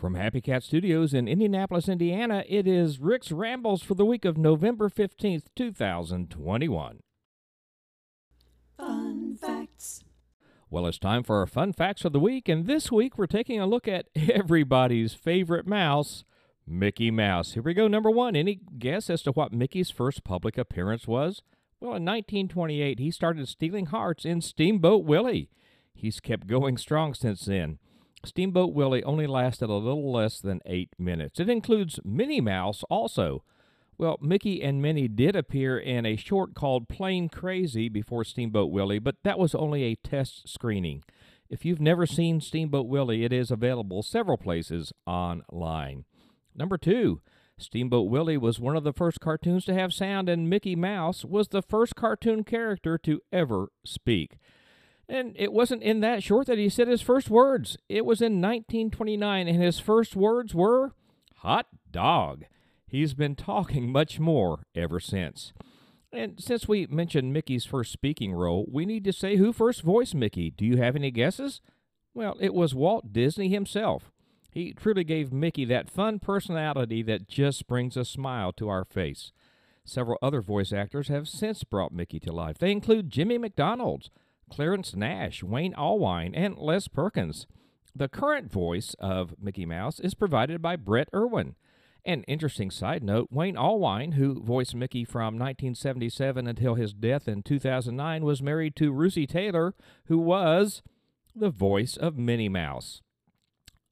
From Happy Cat Studios in Indianapolis, Indiana, it is Rick's Rambles for the week of November 15th, 2021. Fun facts. Well, it's time for our fun facts of the week, and this week we're taking a look at everybody's favorite mouse, Mickey Mouse. Here we go. Number one, any guess as to what Mickey's first public appearance was? Well, in 1928, he started stealing hearts in Steamboat Willie. He's kept going strong since then. Steamboat Willie only lasted a little less than eight minutes. It includes Minnie Mouse also. Well, Mickey and Minnie did appear in a short called Plane Crazy before Steamboat Willie, but that was only a test screening. If you've never seen Steamboat Willie, it is available several places online. Number two, Steamboat Willie was one of the first cartoons to have sound, and Mickey Mouse was the first cartoon character to ever speak. And it wasn't in that short that he said his first words. It was in 1929, and his first words were hot dog. He's been talking much more ever since. And since we mentioned Mickey's first speaking role, we need to say who first voiced Mickey. Do you have any guesses? Well, it was Walt Disney himself. He truly gave Mickey that fun personality that just brings a smile to our face. Several other voice actors have since brought Mickey to life. They include Jimmy MacDonald, Clarence Nash, Wayne Allwine, and Les Perkins. The current voice of Mickey Mouse is provided by Bret Iwan. An interesting side note Wayne Allwine, who voiced Mickey from 1977 until his death in 2009, was married to Russi Taylor, who was the voice of Minnie Mouse.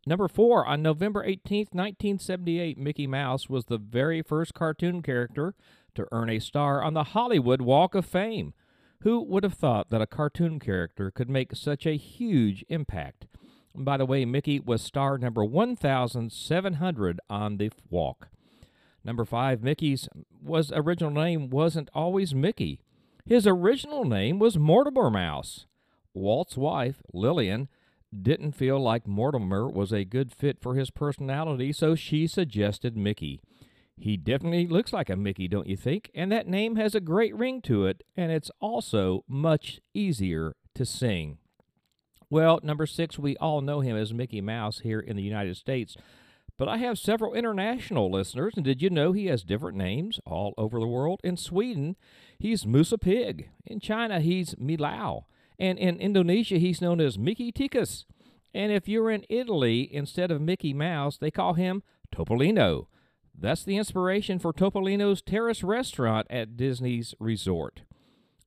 Number four, on November 18, 1978, Mickey Mouse was the very first cartoon character to earn a star on the Hollywood Walk of Fame. Who would have thought that a cartoon character could make such a huge impact? By the way, Mickey was star number 1,700 on the walk. Number five, Mickey's was original name wasn't always Mickey. His original name was Mortimer Mouse. Walt's wife, Lillian, didn't feel like Mortimer was a good fit for his personality, so she suggested Mickey. He definitely looks like a Mickey, don't you think? And that name has a great ring to it, and it's also much easier to sing. Well, number six, we all know him as Mickey Mouse here in the United States, but I have several international listeners, and did you know he has different names all over the world? In Sweden, he's Musse Pigg. In China, he's Milau. And in Indonesia, he's known as Mickey Tikus. And if you're in Italy, instead of Mickey Mouse, they call him Topolino. That's the inspiration for Topolino's Terrace restaurant at Disney's resort.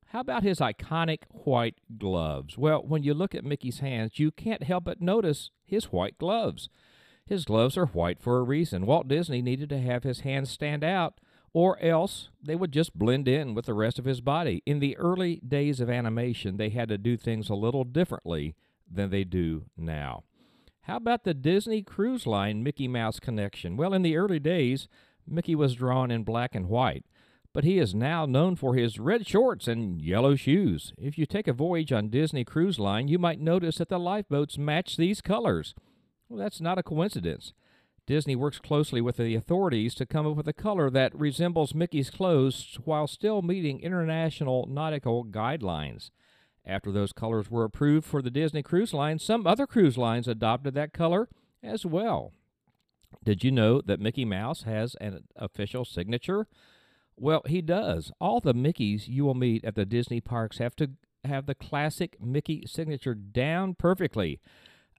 How about his iconic white gloves? Well, when you look at Mickey's hands, you can't help but notice his white gloves. His gloves are white for a reason. Walt Disney needed to have his hands stand out, or else they would just blend in with the rest of his body. In the early days of animation, they had to do things a little differently than they do now. How about the Disney Cruise Line Mickey Mouse connection? Well, in the early days, Mickey was drawn in black and white, but he is now known for his red shorts and yellow shoes. If you take a voyage on Disney Cruise Line, you might notice that the lifeboats match these colors. Well, that's not a coincidence. Disney works closely with the authorities to come up with a color that resembles Mickey's clothes while still meeting international nautical guidelines. After those colors were approved for the Disney Cruise Line, some other cruise lines adopted that color as well. Did you know that Mickey Mouse has an official signature? Well, he does. All the Mickeys you will meet at the Disney parks have to have the classic Mickey signature down perfectly.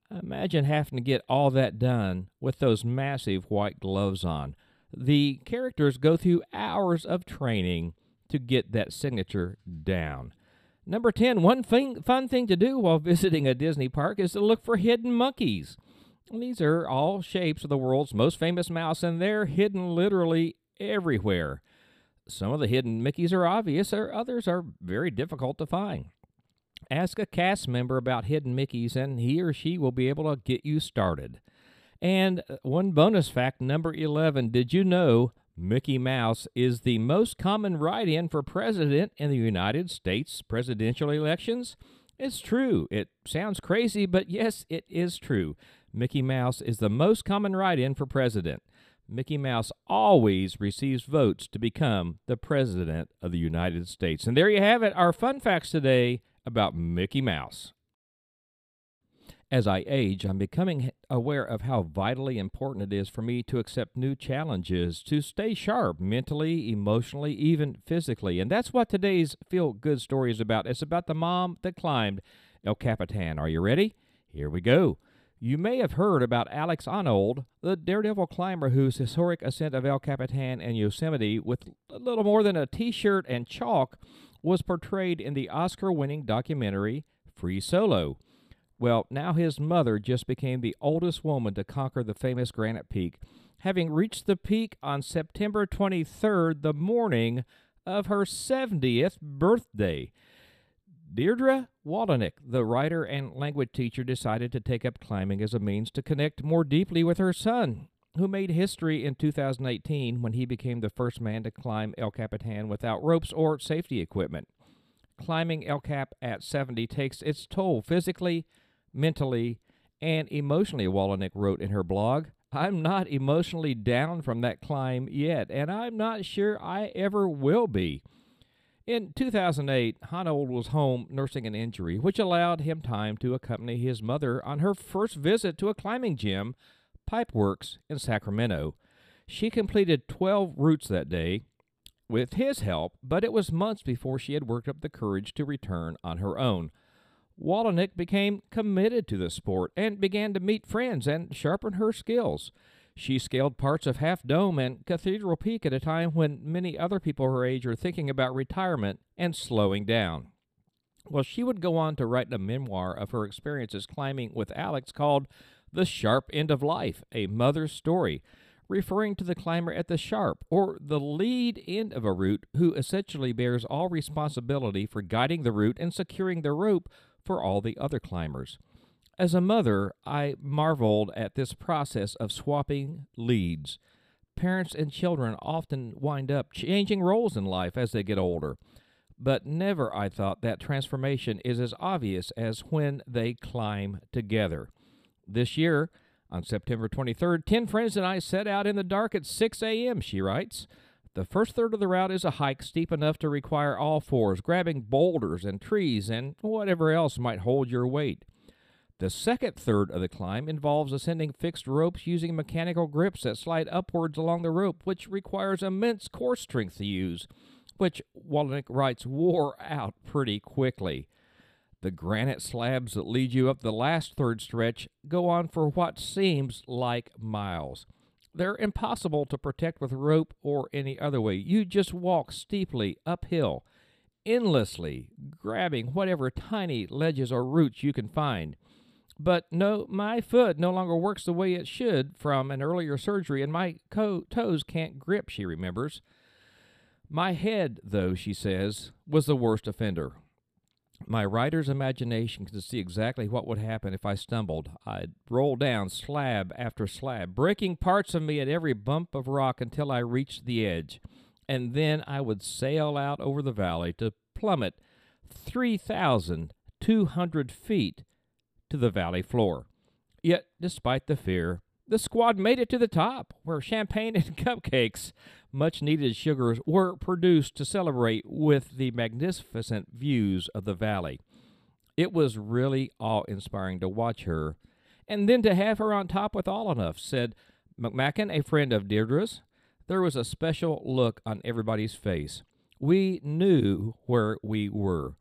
Imagine having to get all that done with those massive white gloves on. The characters go through hours of training to get that signature down. Number 10, one thing, fun thing to do while visiting a Disney park is to look for hidden Mickeys. These are all shapes of the world's most famous mouse, and they're hidden literally everywhere. Some of the hidden Mickeys are obvious, or others are very difficult to find. Ask a cast member about hidden Mickeys, and he or she will be able to get you started. And uh, one bonus fact number 11 Did you know Mickey Mouse is the most common write in for president in the United States presidential elections. It's true. It sounds crazy, but yes, it is true. Mickey Mouse is the most common write in for president. Mickey Mouse always receives votes to become the President of the United States. And there you have it, our fun facts today about Mickey Mouse. As I age, I'm becoming aware of how vitally important it is for me to accept new challenges, to stay sharp mentally, emotionally, even physically. And that's what today's feel good story is about. It's about the mom that climbed El Capitan. Are you ready? Here we go. You may have heard about Alex Honnold, the daredevil climber whose historic ascent of El Capitan and Yosemite, with a little more than a t shirt and chalk, was portrayed in the Oscar winning documentary Free Solo. Well, now his mother just became the oldest woman to conquer the famous Granite Peak, having reached the peak on September 23rd, the morning of her 70th birthday. Deirdre Waldonek, the writer and language teacher, decided to take up climbing as a means to connect more deeply with her son, who made history in 2018 when he became the first man to climb El Capitan without ropes or safety equipment. Climbing El Cap at 70 takes its toll physically, mentally, and emotionally, Waldonek wrote in her blog. I'm not emotionally down from that climb yet, and I'm not sure I ever will be. In 2008, Honnold was home nursing an injury, which allowed him time to accompany his mother on her first visit to a climbing gym, Pipeworks, in Sacramento. She completed 12 routes that day with his help, but it was months before she had worked up the courage to return on her own. Waldonek became committed to the sport and began to meet friends and sharpen her skills. She scaled parts of Half Dome and Cathedral Peak at a time when many other people her age are thinking about retirement and slowing down. Well, she would go on to write a memoir of her experiences climbing with Alex called The Sharp End of Life, a mother's story, referring to the climber at the sharp, or the lead end of a route, who essentially bears all responsibility for guiding the route and securing the rope for all the other climbers. As a mother, I marveled at this process of swapping leads. Parents and children often wind up changing roles in life as they get older, but never, I thought, that transformation is as obvious as when they climb together. This year, on September 23rd, 10 friends and I set out in the dark at 6 a.m., she writes. The first third of the route is a hike steep enough to require all fours, grabbing boulders and trees and whatever else might hold your weight. The second third of the climb involves ascending fixed ropes using mechanical grips that slide upwards along the rope, which requires immense core strength to use, which Waldonek writes wore out pretty quickly. The granite slabs that lead you up the last third stretch go on for what seems like miles. They're impossible to protect with rope or any other way. You just walk steeply uphill, endlessly, grabbing whatever tiny ledges or roots you can find. But no, my foot no longer works the way it should from an earlier surgery, and my co- toes can't grip, she remembers. My head, though, she says, was the worst offender. My writer's imagination could see exactly what would happen if I stumbled. I'd roll down slab after slab, breaking parts of me at every bump of rock until I reached the edge. And then I would sail out over the valley to plummet 3,200 feet to the valley floor. Yet, despite the fear, the squad made it to the top, where champagne and cupcakes, much needed sugars, were produced to celebrate with the magnificent views of the valley. It was really awe inspiring to watch her, and then to have her on top with all enough, said McMacken, a friend of Deirdre's. There was a special look on everybody's face. We knew where we were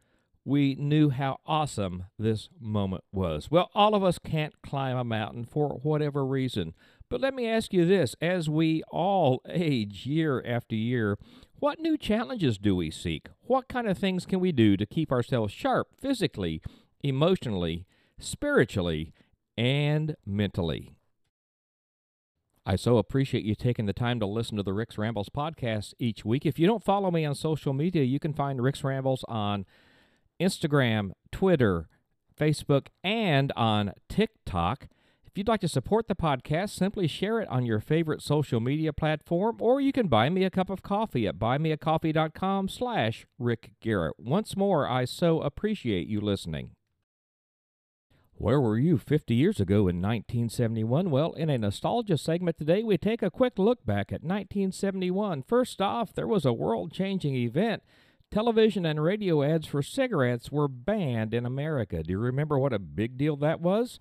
we knew how awesome this moment was. Well, all of us can't climb a mountain for whatever reason. But let me ask you this as we all age year after year, what new challenges do we seek? What kind of things can we do to keep ourselves sharp physically, emotionally, spiritually, and mentally? I so appreciate you taking the time to listen to the Rick's Rambles podcast each week. If you don't follow me on social media, you can find Rick's Rambles on Instagram, Twitter, Facebook, and on TikTok. If you'd like to support the podcast, simply share it on your favorite social media platform, or you can buy me a cup of coffee at buymeacoffee.com slash Rick Garrett. Once more, I so appreciate you listening. Where were you 50 years ago in 1971? Well, in a nostalgia segment today, we take a quick look back at 1971. First off, there was a world changing event television and radio ads for cigarettes were banned in America. Do you remember what a big deal that was?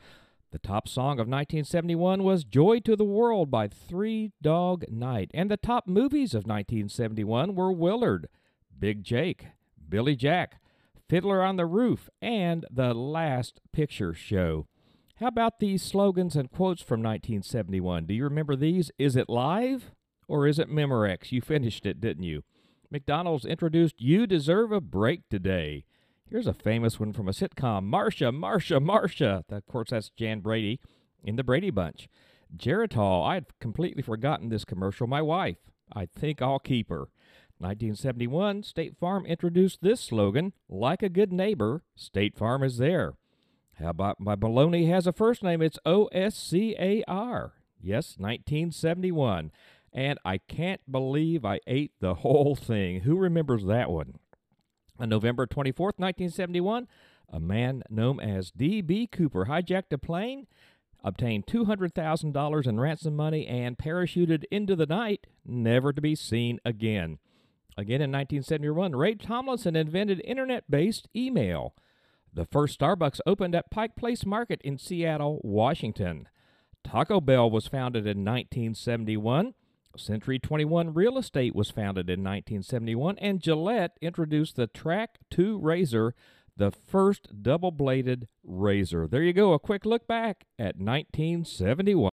The top song of 1971 was Joy to the World by Three Dog Night, and the top movies of 1971 were Willard, Big Jake, Billy Jack, Fiddler on the Roof, and The Last Picture Show. How about these slogans and quotes from 1971? Do you remember these? Is it live or is it Memorex? You finished it, didn't you? McDonald's introduced You Deserve a Break Today. Here's a famous one from a sitcom Marcia, Marcia, Marcia. Of course, that's Jan Brady in the Brady Bunch. Geritol, I had completely forgotten this commercial. My wife, I think I'll keep her. 1971, State Farm introduced this slogan Like a good neighbor, State Farm is there. How about my baloney has a first name? It's O S C A R. Yes, 1971. And I can't believe I ate the whole thing. Who remembers that one? On November 24th, 1971, a man known as D.B. Cooper hijacked a plane, obtained $200,000 in ransom money, and parachuted into the night, never to be seen again. Again in 1971, Ray Tomlinson invented internet based email. The first Starbucks opened at Pike Place Market in Seattle, Washington. Taco Bell was founded in 1971. Century 21 Real Estate was founded in 1971, and Gillette introduced the Trac II razor, the first double bladed razor. There you go, a quick look back at 1971.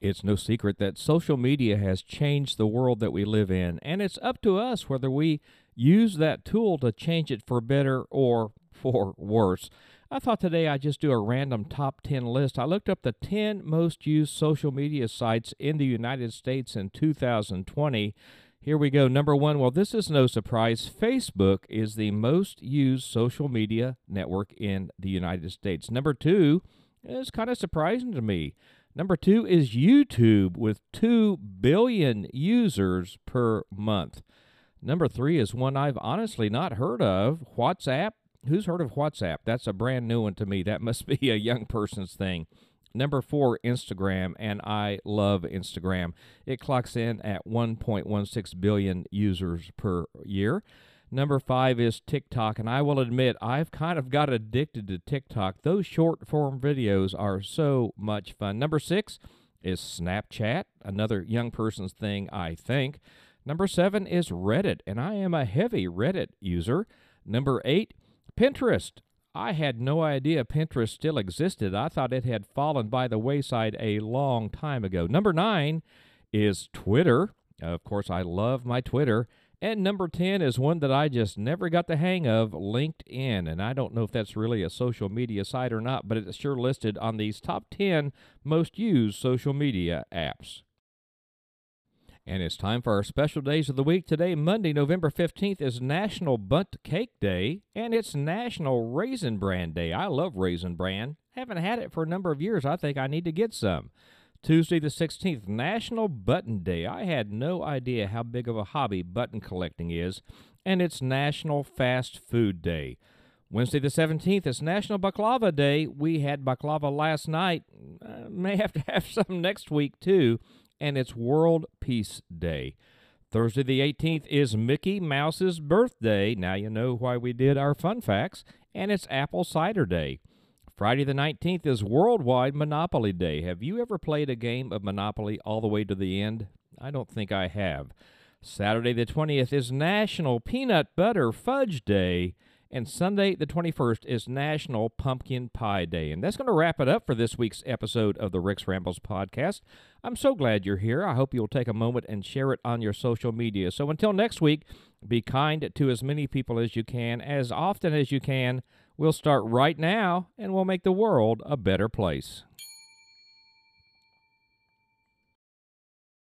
It's no secret that social media has changed the world that we live in, and it's up to us whether we use that tool to change it for better or for worse. I thought today I'd just do a random top 10 list. I looked up the 10 most used social media sites in the United States in 2020. Here we go. Number one, well, this is no surprise. Facebook is the most used social media network in the United States. Number two is kind of surprising to me. Number two is YouTube with 2 billion users per month. Number three is one I've honestly not heard of WhatsApp Who's heard of WhatsApp? That's a brand new one to me. That must be a young person's thing. Number four, Instagram, and I love Instagram. It clocks in at 1.16 billion users per year. Number five is TikTok, and I will admit I've kind of got addicted to TikTok. Those short form videos are so much fun. Number six is Snapchat, another young person's thing, I think. Number seven is Reddit, and I am a heavy Reddit user. Number eight Pinterest. I had no idea Pinterest still existed. I thought it had fallen by the wayside a long time ago. Number nine is Twitter. Of course, I love my Twitter. And number 10 is one that I just never got the hang of LinkedIn. And I don't know if that's really a social media site or not, but it's sure listed on these top 10 most used social media apps. And it's time for our special days of the week. Today, Monday, November 15th, is National Bunt Cake Day, and it's National Raisin Bran Day. I love Raisin Bran. Haven't had it for a number of years. I think I need to get some. Tuesday, the 16th, National Button Day. I had no idea how big of a hobby button collecting is, and it's National Fast Food Day. Wednesday, the 17th, is National Baklava Day. We had baklava last night. Uh, may have to have some next week, too and it's World Peace Day. Thursday the 18th is Mickey Mouse's birthday. Now you know why we did our fun facts. And it's Apple Cider Day. Friday the 19th is Worldwide Monopoly Day. Have you ever played a game of Monopoly all the way to the end? I don't think I have. Saturday the 20th is National Peanut Butter Fudge Day. And Sunday, the 21st, is National Pumpkin Pie Day. And that's going to wrap it up for this week's episode of the Rick's Rambles podcast. I'm so glad you're here. I hope you'll take a moment and share it on your social media. So until next week, be kind to as many people as you can, as often as you can. We'll start right now, and we'll make the world a better place.